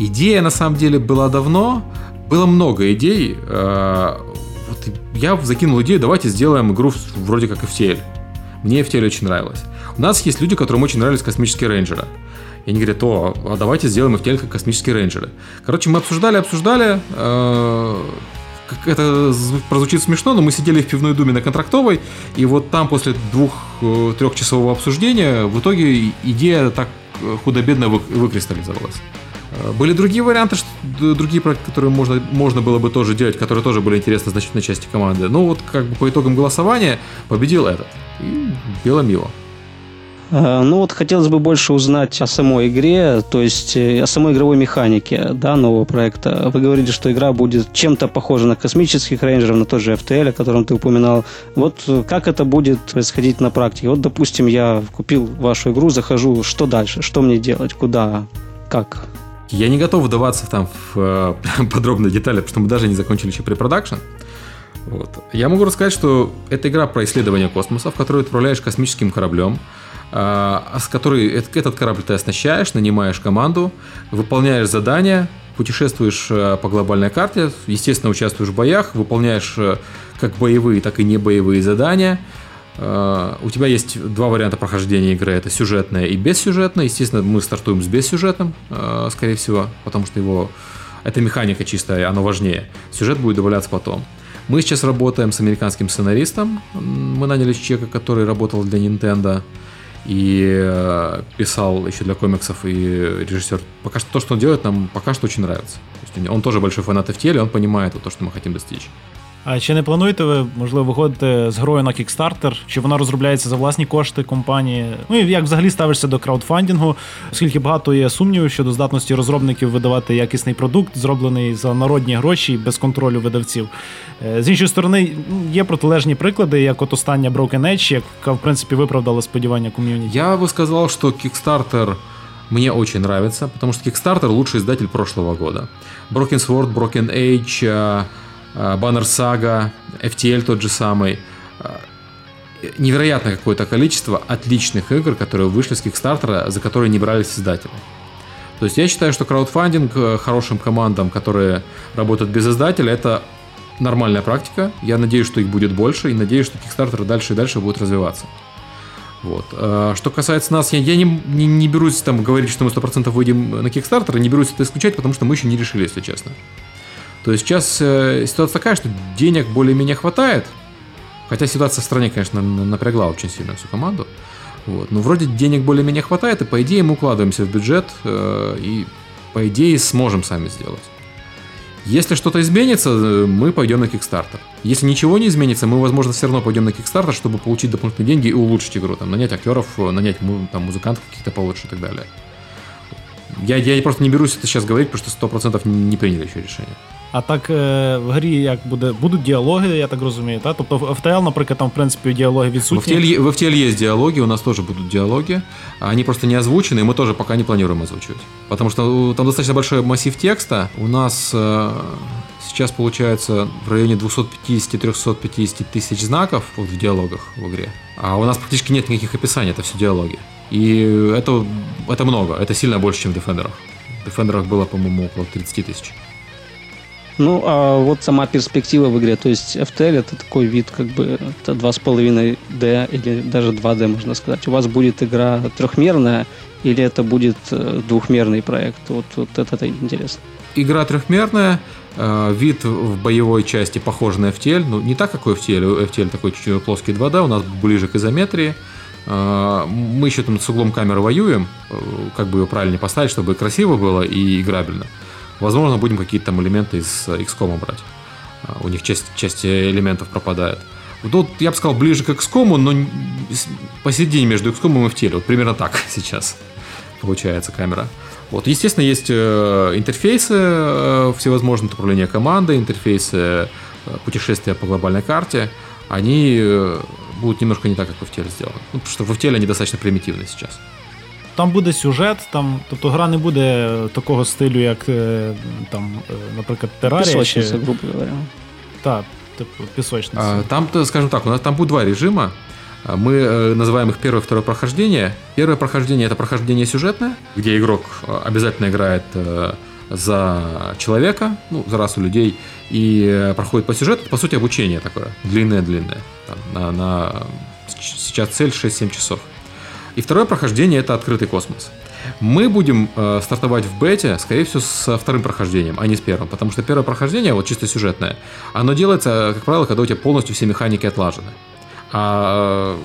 идея, на самом деле, была давно. Было много идей. А, вот я закинул идею, давайте сделаем игру вроде как FTL. Мне FTL очень нравилось. У нас есть люди, которым очень нравились космические рейнджеры. И они говорят, о, а давайте сделаем FTL как космические рейнджеры. Короче, мы обсуждали, обсуждали. Э, это прозвучит смешно, но мы сидели в пивной думе на Контрактовой, и вот там после двух-трехчасового обсуждения в итоге идея так худо-бедно выкристаллизовалась. Э, были другие варианты, другие проекты, которые можно, можно было бы тоже делать, которые тоже были интересны значительной части команды. Но вот как бы по итогам голосования победил этот. И бело мило. Э, ну вот хотелось бы больше узнать о самой игре, то есть э, о самой игровой механике да, нового проекта. Вы говорили, что игра будет чем-то похожа на космических рейнджеров, на тот же FTL, о котором ты упоминал. Вот как это будет происходить на практике? Вот, допустим, я купил вашу игру, захожу, что дальше? Что мне делать? Куда? Как? Я не готов вдаваться там в э, подробные детали, потому что мы даже не закончили еще препродакшн. Вот. Я могу рассказать, что это игра про исследование космоса, в которую отправляешь космическим кораблем, а, с которой этот корабль ты оснащаешь, нанимаешь команду, выполняешь задания, путешествуешь э, по глобальной карте, естественно, участвуешь в боях, выполняешь э, как боевые, так и не боевые задания – Э, у тебя есть два варианта прохождения игры. Это сюжетное и бессюжетное. Естественно, мы стартуем с бессюжетным, э, скорее всего, потому что его... Это механика чистая, оно важнее. Сюжет будет добавляться потом. Мы сейчас работаем с американским сценаристом. Мы наняли человека, который работал для Nintendo и э, писал еще для комиксов и режиссер. Пока что то, что он делает, нам пока что очень нравится. он тоже большой фанат FTL, он понимает вот то, что мы хотим достичь. А чи не плануєте ви, можливо, виходити з грою на Kickstarter? Чи вона розробляється за власні кошти компанії? Ну і як взагалі ставишся до краудфандингу, оскільки багато є сумнівів щодо здатності розробників видавати якісний продукт, зроблений за народні гроші без контролю видавців. З іншої сторони, є протилежні приклади, як от остання Broken Edge, яка в принципі виправдала сподівання ком'юніті. Я бы сказал, что Kickstarter мне очень нравится, потому что Kickstarter лучший издатель прошлого года. Broken Sword, Broken Age, Banner Saga, FTL тот же самый. Невероятное какое-то количество отличных игр, которые вышли с Kickstarter, за которые не брались издатели. То есть я считаю, что краудфандинг э, хорошим командам, которые работают без издателя, это нормальная практика. Я надеюсь, что их будет больше, и надеюсь, что Kickstarter дальше и дальше будет развиваться. Вот. Что касается нас, я, я не, не, не берусь там говорить, что мы 100% выйдем на Kickstarter, не берусь это исключать, потому что мы еще не решили, если честно. То есть сейчас э, ситуация такая, что денег более-менее хватает. Хотя ситуация в стране, конечно, напрягла очень сильно всю команду. Вот. Но вроде денег более-менее хватает, и по идее мы укладываемся в бюджет э, и по идее сможем сами сделать. Если что-то изменится, э, мы пойдем на Kickstarter. Если ничего не изменится, мы, возможно, все равно пойдем на Kickstarter, чтобы получить дополнительные деньги и улучшить игру. Там, нанять актеров, нанять там, музыкантов каких-то получше и так далее. Я, я просто не берусь это сейчас говорить, потому что 100% не приняли еще решение. А так е, в грі як буде будуть діалоги, я так розумію. Та? Тобто в FTL, наприклад, там в принципі діалоги відсутні. В FTL, в FTL есть диалоги, у нас тоже будут диалоги. Они просто не озвучены, и мы тоже пока не планируем озвучивать. Потому что там достаточно большой массив текста. У нас э, сейчас получается в районе 250-350 тысяч знаков вот, в диалогах в игре. А у нас практически нет никаких описаний, это все диалоги. И это, это много, это сильно больше, чем в Defender. В Defender было, по-моему, около 30 тысяч. Ну, а вот сама перспектива в игре, то есть FTL это такой вид, как бы, это 2,5D или даже 2D, можно сказать. У вас будет игра трехмерная или это будет э, двухмерный проект? Вот, вот это, это интересно. Игра трехмерная, э, вид в боевой части похож на FTL, ну не так, как у FTL, FTL такой чуть-чуть плоский 2D, у нас ближе к изометрии. Э, мы еще там с углом камеры воюем, как бы ее правильно поставить, чтобы красиво было и играбельно. Возможно, будем какие-то там элементы из э, XCOM брать. А, у них часть, часть элементов пропадает. Тут, я бы сказал, ближе к XCOM, но посередине между XCOM и FTL. Вот примерно так сейчас получается камера. Вот, естественно, есть э, интерфейсы э, всевозможные управления командой, интерфейсы путешествия по глобальной карте. Они будут немножко не так, как в FTL сделаны. Ну, потому что в FTL они достаточно примитивны сейчас Там буде сюжет, там, тобто гра не буде такого стилю, як е, там, е, наприклад, Террарія. Пісочниця, грубо говоря. Так, типу, пісочниця. А, там, скажем так, у нас там будет два режима. Мы э, называем их первое и второе прохождение. Первое прохождение это прохождение сюжетное, где игрок обязательно играет за человека, ну, за расу людей, и проходит по сюжету. Это, по сути, обучение такое, длинное-длинное. На, на, сейчас цель 6-7 часов. И второе прохождение – это открытый космос. Мы будем э, стартовать в бете, скорее всего, со вторым прохождением, а не с первым. Потому что первое прохождение, вот чисто сюжетное, оно делается, как правило, когда у тебя полностью все механики отлажены. А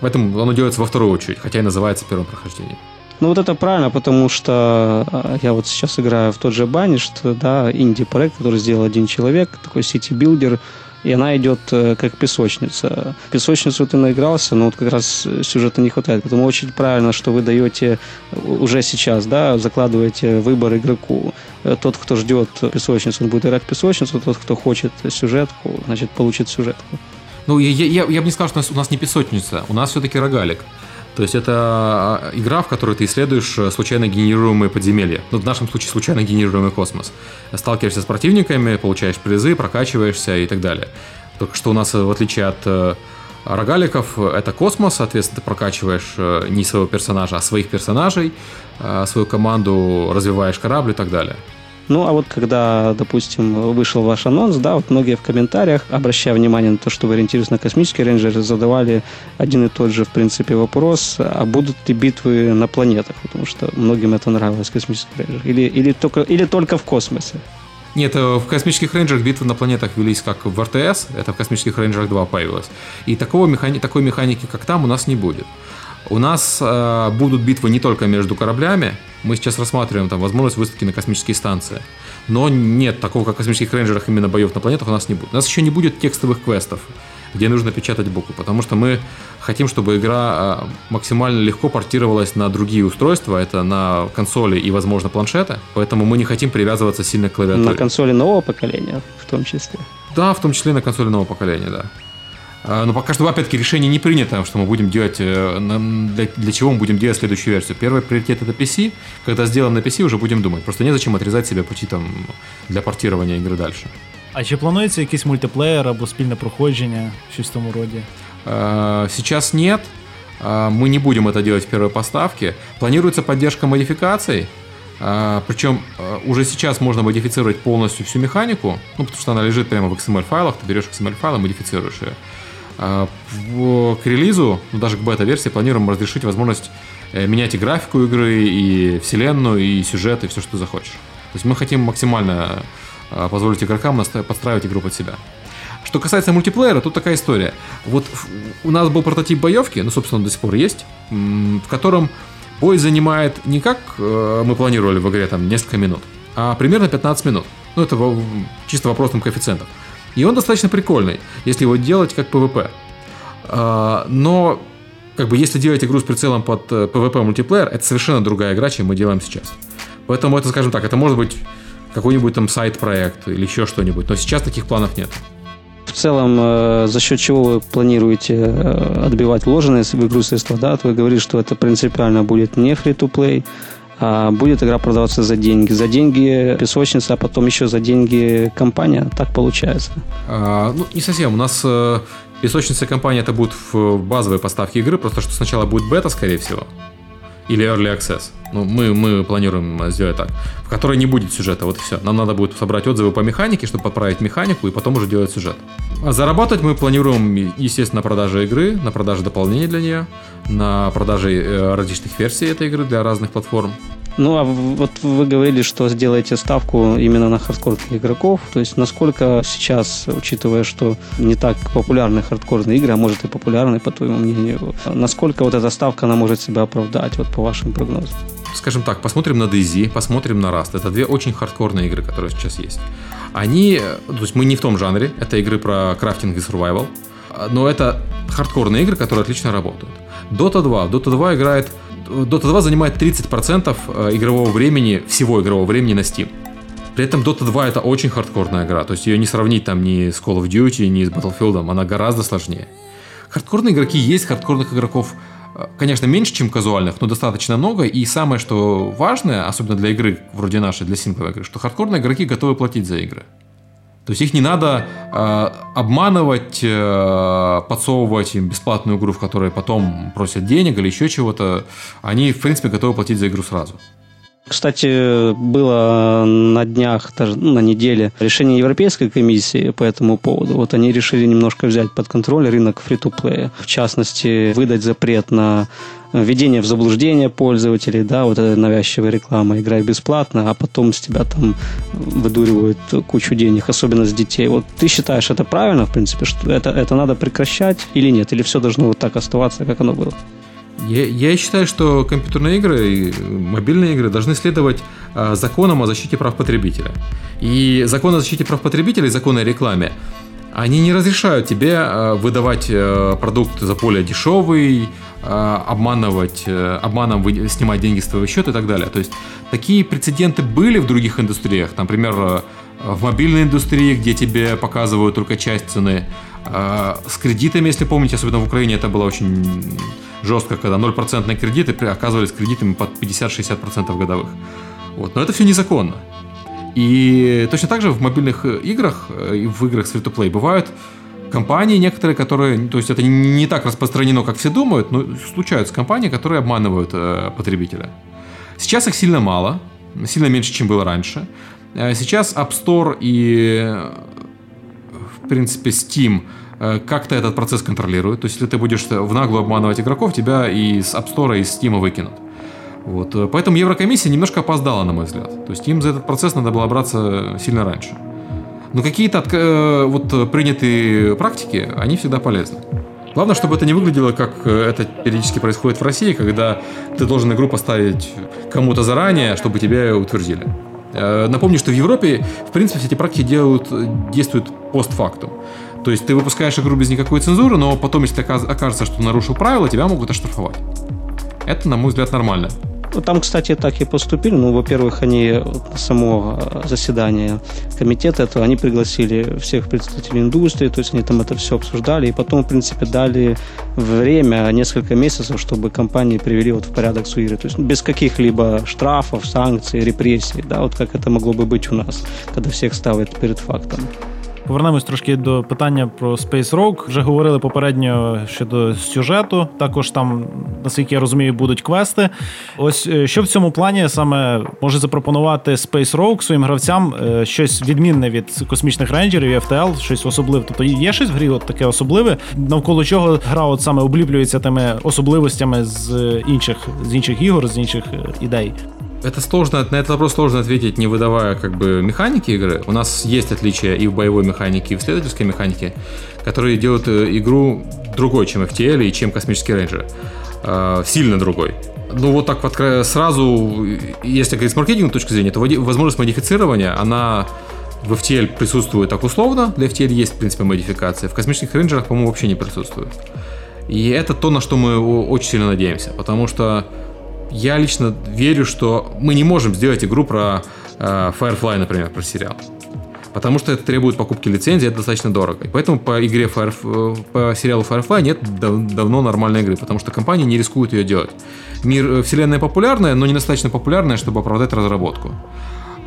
в этом оно делается во вторую очередь, хотя и называется первым прохождением. Ну вот это правильно, потому что а, я вот сейчас играю в тот же Banished, да, инди-проект, который сделал один человек, такой city-builder, и она идет э, как песочница. Песочницу ты наигрался, но вот как раз сюжета не хватает. Поэтому очень правильно, что вы даете уже сейчас, да, закладываете выбор игроку. Э, тот, кто ждет песочницу, он будет играть песочницу, тот, кто хочет сюжетку, значит, получит сюжетку. Ну, я, я, я бы не сказал, что у нас, у нас не песочница, у нас все-таки рогалик. То есть это а, игра, в которой ты исследуешь э, случайно генерируемые подземелья. Ну, в нашем случае случайно генерируемый космос. Сталкиваешься с противниками, получаешь призы, прокачиваешься и так далее. Только что у нас, э, в отличие от э, рогаликов, это космос, соответственно, ты прокачиваешь не своего персонажа, а своих персонажей, свою команду, развиваешь корабль и так далее. Ну, а вот когда, допустим, вышел ваш анонс, да, вот многие в комментариях, обращая внимание на то, что вы ориентируетесь на космические рейнджеры, задавали один и тот же, в принципе, вопрос, а будут ли битвы на планетах? Потому что многим это нравилось, космический рейнджер. Или, или, только, или только в космосе? Нет, э, в космических рейнджерах битвы на планетах велись как в РТС, это в космических рейнджерах 2 появилось. И такого механи- такой механики, как там, у нас не будет. У нас э, будут битвы не только между кораблями, мы сейчас рассматриваем там возможность высадки на космические станции. Но нет такого, как в космических рейнджерах, именно боев на планетах у нас не будет. У нас еще не будет текстовых квестов, где нужно печатать буквы, потому что мы хотим, чтобы игра а, максимально легко портировалась на другие устройства, это на консоли и, возможно, планшеты, поэтому мы не хотим привязываться сильно к клавиатуре. На консоли нового поколения в том числе? Да, в том числе на консоли нового поколения, да. А, но пока что, опять-таки, решение не принято, что мы будем делать, э, для, для чего мы будем делать следующую версию. Первый приоритет это PC. Когда сделаем на PC, уже будем думать. Просто незачем отрезать себе пути там для портирования игры дальше. А чи планується якийсь мультиплеєр або спільне проходження, щось в тому роді? А, сейчас нет. А, мы не будем это делать в первой поставке. Планируется поддержка модификаций. Причем уже сейчас можно модифицировать полностью всю механику, ну, потому что она лежит прямо в XML-файлах, ты берешь XML-файл и модифицируешь ее. А, к релизу, ну, даже к бета-версии, планируем разрешить возможность э, менять и графику игры, и вселенную, и сюжет, и все, что ты захочешь. То есть мы хотим максимально а, позволить игрокам подстраивать игру под себя. Что касается мультиплеера, тут такая история. Вот у нас был прототип боевки, ну, собственно, он до сих пор есть, в котором бой занимает не как э, мы планировали в игре, там, несколько минут, а примерно 15 минут. Ну, это чисто вопросом коэффициентов. И он достаточно прикольный, если его делать как PvP. А, но как бы если делать игру с прицелом под PvP э, мультиплеер, это совершенно другая игра, чем мы делаем сейчас. Поэтому это, скажем так, это может быть какой-нибудь там сайт-проект или еще что-нибудь. Но сейчас таких планов нет. В целом, э, за счет чего вы планируете э, отбивать вложенные в игру средства, да? Вы говорите, что это принципиально будет не free-to-play, будет игра продаваться за деньги. За деньги песочница, а потом еще за деньги компания. Так получается. А, ну, не совсем. У нас э, песочница компания это будут в базовой поставке игры, просто что сначала будет бета, скорее всего. Или Early Access. Ну, мы, мы планируем сделать так. В которой не будет сюжета, вот и все. Нам надо будет собрать отзывы по механике, чтобы подправить механику, и потом уже делать сюжет. А заработать мы планируем, естественно, на продаже игры, на продаже дополнений для нее, на продаже э, различных версий этой игры для разных платформ. Ну, а вот вы говорили, что сделаете ставку именно на хардкорных игроков. То есть, насколько сейчас, учитывая, что не так популярны хардкорные игры, а может и популярны, по твоему мнению, насколько вот эта ставка, она может себя оправдать, вот по вашим прогнозам? Скажем так, посмотрим на DayZ, посмотрим на Rust. Это две очень хардкорные игры, которые сейчас есть. Они, то есть мы не в том жанре, это игры про крафтинг и survival, но это хардкорные игры, которые отлично работают. Dota 2. Dota 2 играет Dota 2 занимает 30% э, игрового времени, всего игрового времени на Steam. При этом Dota 2 это очень хардкорная игра, то есть ее не сравнить там ни с Call of Duty, ни с Battlefield, она гораздо сложнее. Хардкорные игроки есть, хардкорных игроков, э, конечно, меньше, чем казуальных, но достаточно много. И самое, что важное, особенно для игры вроде нашей, для сингловой игры, что хардкорные игроки готовы платить за игры. То есть их не надо э, обманывать, э, подсовывать им бесплатную игру, в которой потом просят денег или еще чего-то. Они, в принципе, готовы платить за игру сразу. Кстати, было на днях, даже ну, на неделе, решение Европейской комиссии по этому поводу. Вот они решили немножко взять под контроль рынок фри-то-плея. В частности, выдать запрет на введение в заблуждение пользователей, да, вот эта навязчивая реклама, играй бесплатно, а потом с тебя там выдуривают кучу денег, особенно с детей. Вот ты считаешь это правильно, в принципе, что это, это надо прекращать или нет? Или все должно вот так оставаться, как оно было? Я, я считаю, что компьютерные игры и мобильные игры должны следовать э, законам о защите прав потребителя. И закон о защите прав потребителя и закон о рекламе, они не разрешают тебе э, выдавать э, продукт за более дешевый, э, обманывать, э, обманом вы, снимать деньги с твоего счета и так далее. То есть такие прецеденты были в других индустриях. Например, э, в мобильной индустрии, где тебе показывают только часть цены. Э, с кредитами, если помните, особенно в Украине это было очень жестко, когда 0% кредиты оказывались кредитами под 50-60% годовых. Вот. Но это все незаконно. И точно так же в мобильных играх и в играх с free-to-play бывают компании некоторые, которые, то есть это не так распространено, как все думают, но случаются компании, которые обманывают э, потребителя. Сейчас их сильно мало, сильно меньше, чем было раньше. Э, сейчас App Store и, в принципе, Steam Э, как-то этот процесс контролирует. То есть, если ты будешь в наглую обманывать игроков, тебя и с App Store, и с Steam выкинут. Вот. Э, поэтому Еврокомиссия немножко опоздала, на мой взгляд. То есть им за этот процесс надо было браться сильно раньше. Но какие-то э, вот принятые практики, они всегда полезны. Главное, чтобы это не выглядело, как это периодически происходит в России, когда ты должен игру поставить кому-то заранее, чтобы тебя утвердили. Напомню, что в Европе, в принципе, все эти практики делают, действуют постфактум. То есть ты выпускаешь игру без никакой цензуры, но потом, если окажется, что нарушил правила, тебя могут оштрафовать. Это, на мой взгляд, нормально. Ну, там, кстати, так и поступили. Ну, во-первых, они само э, заседание комитета этого, они пригласили всех представителей индустрии, то есть они там это все обсуждали, и потом, в принципе, дали время, несколько месяцев, чтобы компании привели вот в порядок свои игры. То есть без каких-либо штрафов, санкций, репрессий, да, вот как это могло бы быть у нас, когда всех ставят перед фактом. Повернемось трошки до питання про Space Rogue. Вже говорили попередньо щодо сюжету. Також там, наскільки я розумію, будуть квести. Ось е, що в цьому плані саме може запропонувати Space Rogue своїм гравцям е, щось відмінне від космічних рейнджерів і FTL, щось особливе. Тобто є щось в грі от таке особливе, навколо чого гра от саме обліплюється тими особливостями з інших з інших ігор, з інших е, ідей. Это сложно, на этот вопрос сложно ответить, не выдавая как бы механики игры. У нас есть отличия и в боевой механике, и в исследовательской механике, которые делают э, игру другой, чем FTL и чем космический рейнджер. Э, сильно другой. Ну вот так вот сразу, если говорить с маркетинговой точки зрения, то возможность модифицирования, она в FTL присутствует так условно, для FTL есть, в принципе, модификация, в космических рейнджерах, по-моему, вообще не присутствует. И это то, на что мы очень сильно надеемся, потому что я лично верю, что мы не можем сделать игру про э, Firefly, например, про сериал. Потому что это требует покупки лицензии, это достаточно дорого. И поэтому по игре Fire, э, по сериалу Firefly нет дав- давно нормальной игры, потому что компания не рискует ее делать. Мир э, вселенная популярная, но недостаточно популярная, чтобы оправдать разработку.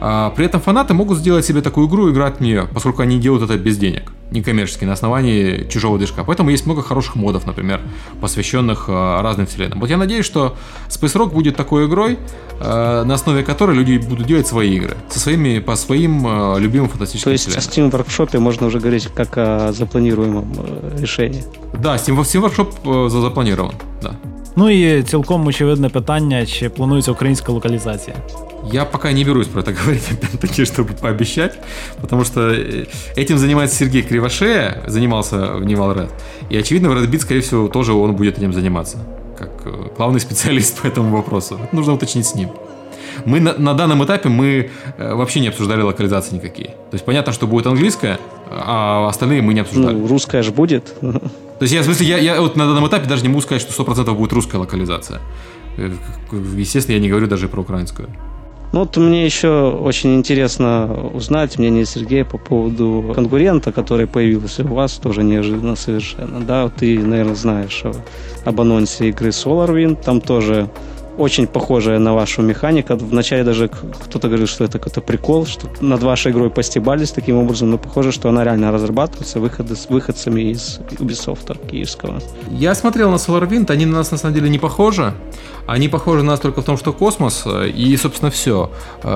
А при этом фанаты могут сделать себе такую игру и играть в нее, поскольку они делают это без денег, некоммерчески, на основании чужого движка. Поэтому есть много хороших модов, например, посвященных э, разным вселенным. Вот я надеюсь, что Space Rock будет такой игрой, э, на основе которой люди будут делать свои игры, со своими, по своим э, любимым фантастическим То есть вселенным. в Steam Workshop можно уже говорить как о запланируемом решении? Да, Steam, Steam Workshop запланирован, да. Ну і цілком очевидне питання, чи планується українська локалізація. Я пока не берусь про это говорить, опять-таки, чтобы пообещать, потому что э, этим занимается Сергей Кривошея, занимался в Невал Red, и, очевидно, в Red Beat, скорее всего, тоже он будет этим заниматься, как э, главный специалист по этому вопросу. Это нужно уточнить с ним. Мы на, на данном этапе мы э, вообще не обсуждали локализации никакие. То есть понятно, что будет английская, а остальные мы не обсуждали. Ну, русская же будет. То есть я, в смысле, я, я вот на данном этапе даже не могу сказать, что 100% будет русская локализация. Естественно, я не говорю даже про украинскую. Ну вот мне еще очень интересно узнать мнение Сергея по поводу конкурента, который появился у вас, тоже неожиданно совершенно. Да, ты, наверное, знаешь об анонсе игры SolarWind, там тоже очень похожая на вашу механику. Вначале даже кто-то говорил, что это какой-то прикол, что над вашей игрой постебались таким образом, но похоже, что она реально разрабатывается выходы с выходцами из Ubisoft киевского. Я смотрел на SolarWind, они на нас на самом деле не похожи. Они похожи на нас только в том, что космос, и, собственно, все.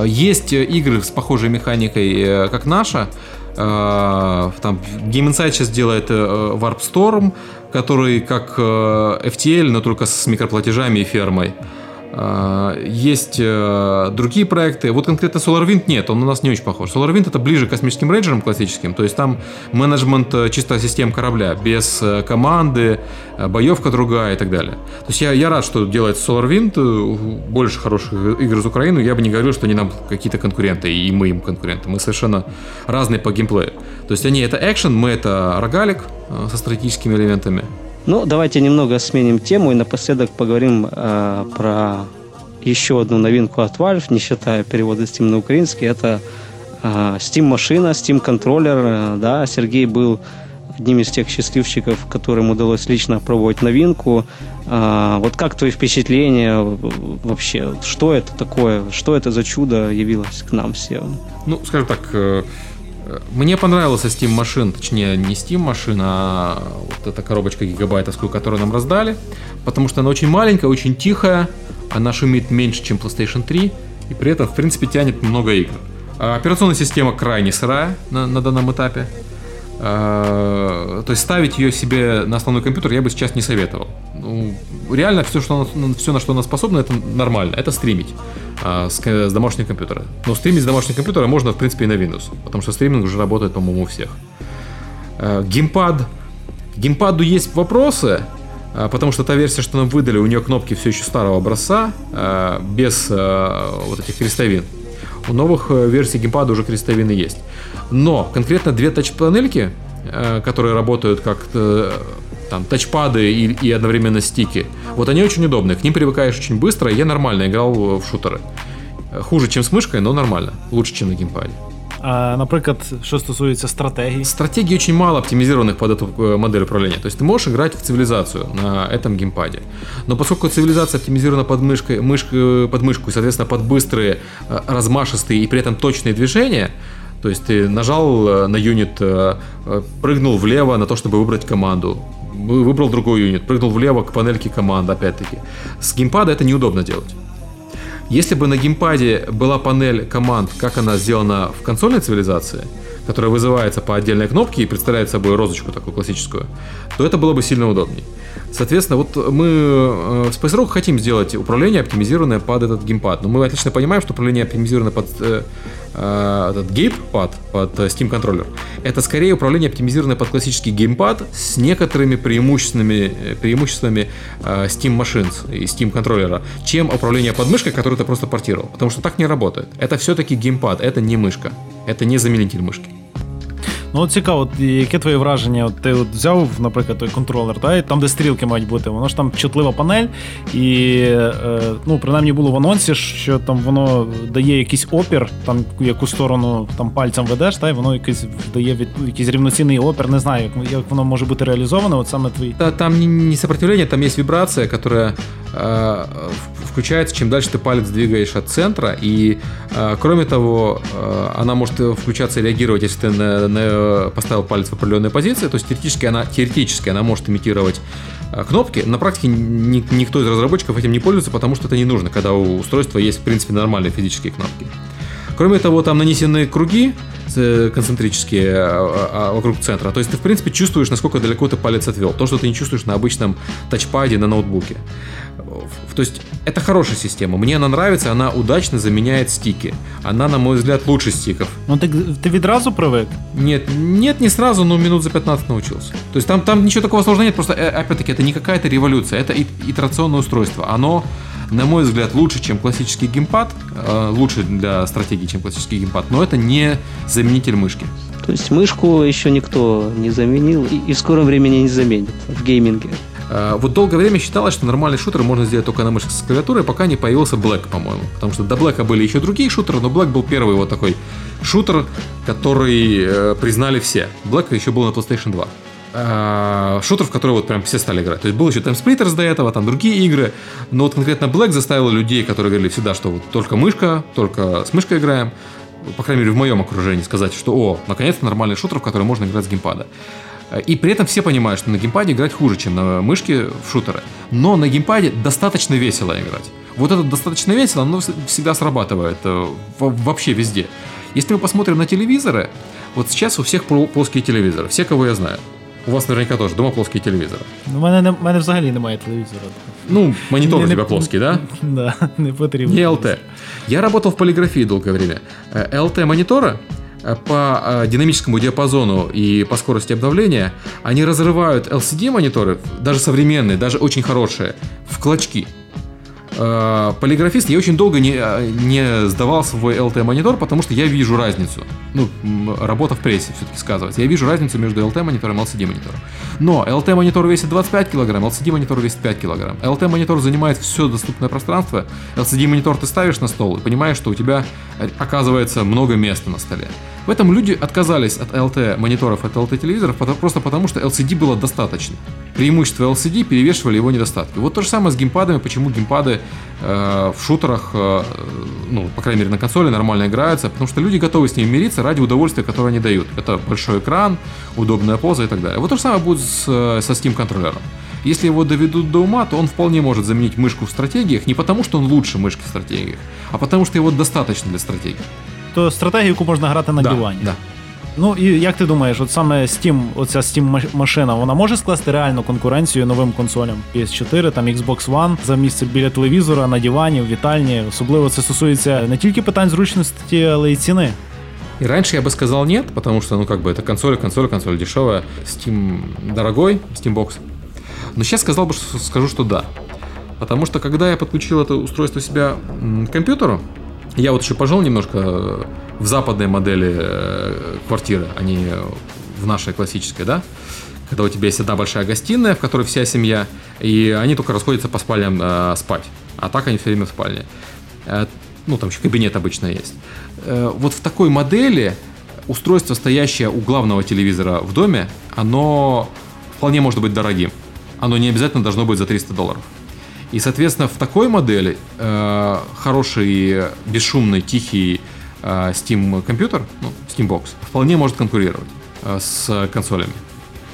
Есть игры с похожей механикой, э, как наша, э, там Game Insight сейчас делает э, Warp Storm, который как FTL, но только с микроплатежами и фермой. А, есть э, другие проекты. Вот конкретно SolarWind нет, он у нас не очень похож. SolarWind это ближе к космическим рейнджерам классическим, то есть там менеджмент э, чисто систем корабля, без э, команды, боевка другая и так далее. То есть я, я рад, что делает SolarWind, больше хороших игр из Украины, я бы не говорил, что они нам какие-то конкуренты, и мы им конкуренты. Мы совершенно разные по геймплею. То есть они это экшен, мы это рогалик со стратегическими элементами. Ну, давайте немного сменим тему и напоследок поговорим э, про еще одну новинку от Valve, не считая перевода Steam на украинский. Это э, Steam машина, Steam контроллер. Э, да, Сергей был одним из тех счастливчиков, которым удалось лично пробовать новинку. А, вот как твои впечатления вообще? Что это такое? Что это за чудо явилось к нам всем? Ну, скажем так, э, мне понравился Steam машин, точнее не Steam машина, а вот эта коробочка гигабайтовскую, которую нам раздали, потому что она очень маленькая, очень тихая, она шумит меньше, чем PlayStation 3, и при этом, в принципе, тянет много игр. А операционная система крайне сырая на, на данном этапе. А, то есть ставить ее себе на основной компьютер я бы сейчас не советовал. Ну, реально все, что она, все, на что она способна, это нормально. Это стримить а, с, с домашнего компьютера. Но стримить с домашнего компьютера можно, в принципе, и на Windows. Потому что стриминг уже работает, по-моему, у всех. А, геймпад. К геймпаду есть вопросы, а, потому что та версия, что нам выдали, у нее кнопки все еще старого образца, без вот этих крестовин. У новых э, версий геймпада уже крестовины есть. Но конкретно две тач-панельки, э, которые работают как э, там тачпады и, и одновременно стики, вот они очень удобные. К ним привыкаешь очень быстро. Я нормально играл в шутеры. Хуже, чем с мышкой, но нормально. Лучше, чем на геймпаде. А, Наприклад, що стосується стратегії? Стратегий очень мало оптимизированных под эту э, модель управления. То есть ты можешь играть в цивилизацию на этом геймпаде. Но поскольку цивилизация оптимизирована под, мышкой, мышкой, под мышку и, соответственно, под быстрые, э, размашистые и при этом точные движения, то есть ты нажал э, на юнит, прыгнул влево на то, чтобы выбрать команду, выбрал другой юнит, прыгнул влево к панельке команд, опять-таки. С геймпада это неудобно делать. Если бы на геймпаде была панель команд, как она сделана в консольной цивилизации, которая вызывается по отдельной кнопке и представляет собой розочку такую классическую, то это было бы сильно удобнее. Соответственно, вот мы э, в Space Rock хотим сделать управление оптимизированное под этот геймпад. Но мы отлично понимаем, что управление оптимизированное под э, этот геймпад, под Steam контроллер, это скорее управление оптимизированное под классический геймпад с некоторыми преимуществами, преимуществами Steam машин и Steam контроллера, чем управление под мышкой, которое ты просто портировал. Потому что так не работает. Это все-таки геймпад, это не мышка. Это не заменитель мышки. Ну от цікаво, яке твоє враження? От Ти от взяв, наприклад, той контролер, та, там, де стрілки мають бути, воно ж там чутлива панель, і е, ну, принаймні було в анонсі, що там воно дає якийсь опір, там яку сторону там пальцем ведеш, та, і воно якийсь дає від, якийсь рівноцінний опір. Не знаю, як, як воно може бути реалізовано. От саме твій. Та, там не, сопротивление, там є вібрація, яка э, включается, чем дальше ты палец двигаешь от центра. И, э, кроме того, э, она может включаться и реагировать, если ты на, на, поставил палец в определенной позиции. То есть теоретически она, теоретически она может имитировать э, кнопки. На практике ни, никто из разработчиков этим не пользуется, потому что это не нужно, когда у устройства есть, в принципе, нормальные физические кнопки. Кроме того, там нанесены круги э, концентрические а, а, вокруг центра. То есть ты, в принципе, чувствуешь, насколько далеко ты палец отвел. То, что ты не чувствуешь на обычном тачпаде на ноутбуке. То есть это хорошая система. Мне она нравится, она удачно заменяет стики. Она, на мой взгляд, лучше стиков. Ну ты, ты відразу привык? Нет, нет, не сразу, но минут за 15 научился. То есть там, там ничего такого сложного нет, просто, э, опять-таки, это не какая-то революция, это итерационное устройство. Оно на мой взгляд, лучше, чем классический геймпад, э, лучше для стратегии, чем классический геймпад, но это не заменитель мышки. То есть мышку еще никто не заменил и, и в скором времени не заменит в гейминге. Э, вот долгое время считалось, что нормальный шутер можно сделать только на мышке с клавиатурой, пока не появился Black, по-моему. Потому что до Black были еще другие шутеры, но Black был первый вот такой шутер, который э, признали все. Black еще был на PlayStation 2. э, шутеров, в которые вот прям все стали играть. То есть был еще Time Splitters до этого, там другие игры, но вот конкретно Black заставил людей, которые говорили всегда, что вот только мышка, только с мышкой играем, по крайней мере в моем окружении, сказать, что о, наконец-то нормальный шутер, в который можно играть с геймпада. И при этом все понимают, что на геймпаде играть хуже, чем на мышке в шутеры. Но на геймпаде достаточно весело играть. Вот это достаточно весело, оно всегда срабатывает э, вообще везде. Если мы посмотрим на телевизоры, вот сейчас у всех плоские телевизоры, все, кого я знаю. У вас наверняка тоже дома плоские телевизоры. Ну, У мене, в мене взагалі немає телевізора. Ну, монитор у тебя плоский, да? Да, не потрібно. Не ЛТ. Я работал в полиграфии долгое время. ЛТ монитора э, по э, динамическому диапазону и по скорости обновления, они разрывают LCD мониторы, даже современные, даже очень хорошие, в клочки. Э, полиграфист, я очень долго не, э, не сдавал свой LT-монитор, потому что я вижу разницу. Ну, работа в прессе все-таки сказывается. Я вижу разницу между LT-монитором и LCD-монитором. Но LT-монитор весит 25 килограмм, LCD-монитор весит 5 килограмм. LT-монитор занимает все доступное пространство. LCD-монитор ты ставишь на стол и понимаешь, что у тебя э, оказывается много места на столе. В этом люди отказались от LT-мониторов, от LT-телевизоров просто потому, что LCD было достаточно. Преимущества LCD перевешивали его недостатки. Вот то же самое с геймпадами, почему геймпады в шутерах, э, ну, по крайней мере, на консоли нормально играются, потому что люди готовы с ними мириться ради удовольствия, которое они дают. Это большой экран, удобная поза и так далее. Вот то же самое будет с, э, со Steam контроллером. Если его доведут до ума, то он вполне может заменить мышку в стратегиях не потому, что он лучше мышки в стратегиях, а потому что его достаточно для стратегии. То стратегію, яку можна грати на да, дивані. Да. Ну і як ти думаєш, от саме Steam, оця Steam машина, вона може скласти реальну конкуренцію новим консолям PS4, там Xbox One за місце біля телевізора, на дивані, в вітальні. Особливо це стосується не тільки питань зручності, але й ціни. И раньше я бы сказал нет, потому что, ну, как бы, это консоль, консоль, консоль дешевая, Steam дорогой, Steambox. Но сейчас сказал бы, что, скажу, что да. Потому что, когда я подключил это устройство себя к компьютеру, я вот еще пожил немножко в западной модели э, квартиры, а не в нашей классической, да? Когда у тебя есть одна большая гостиная, в которой вся семья, и они только расходятся по спальням э, спать. А так они все время в спальне. Э, ну, там еще кабинет обычно есть. Э, вот в такой модели устройство, стоящее у главного телевизора в доме, оно вполне может быть дорогим. Оно не обязательно должно быть за 300 долларов. И, соответственно, в такой модели э, хороший, бесшумный, тихий э, Steam компьютер, ну, Steambox, вполне может конкурировать э, с консолями.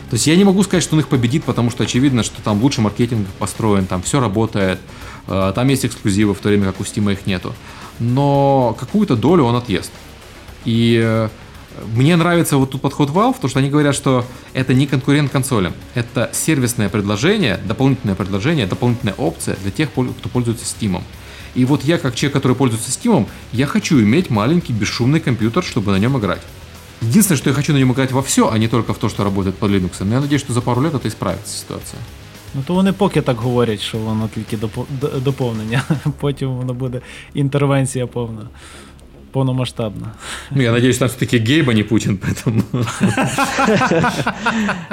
То есть я не могу сказать, что он их победит, потому что очевидно, что там лучше маркетинг построен, там все работает, э, там есть эксклюзивы, в то время как у Steam их нету. Но какую-то долю он отъест. И э, мне нравится вот тут подход Valve, потому что они говорят, что это не конкурент консолям, это сервисное предложение, дополнительное предложение, дополнительная опция для тех, кто пользуется Steam. И вот я, как человек, который пользуется Steam, я хочу иметь маленький бесшумный компьютер, чтобы на нем играть. Единственное, что я хочу на нем играть во все, а не только в то, что работает под Linux. Но я надеюсь, что за пару лет это исправится ситуация. Ну то вони поки так говорять, що воно тільки доповнення, потім воно буде інтервенція повна. полномасштабно. Ну, я надеюсь, там все-таки Гейб, а не Путин, поэтому...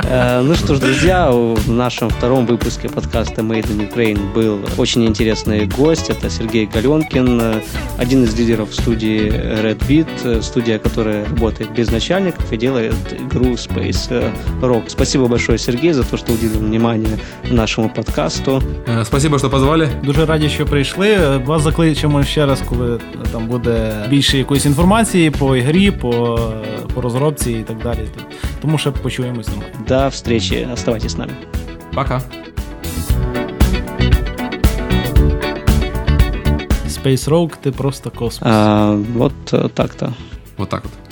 Э, ну что ж, друзья, в нашем втором выпуске подкаста Made in Ukraine был очень интересный гость. Это Сергей Галенкин, один из лидеров студии Red Beat, студия, которая работает без начальников и делает игру Space Rock. Спасибо большое, Сергей, за то, что уделил внимание нашему подкасту. Э, спасибо, что позвали. Дуже раді, що прийшли. Вас закличемо ще раз, коли там буде більше більше якоїсь інформації по ігрі, по по розробці і так далі. Тому ще почуємось. До встречі. Оставайтесь з нами. Пока. Space Rogue, ти просто космос. А, вот так-то. Вот так вот.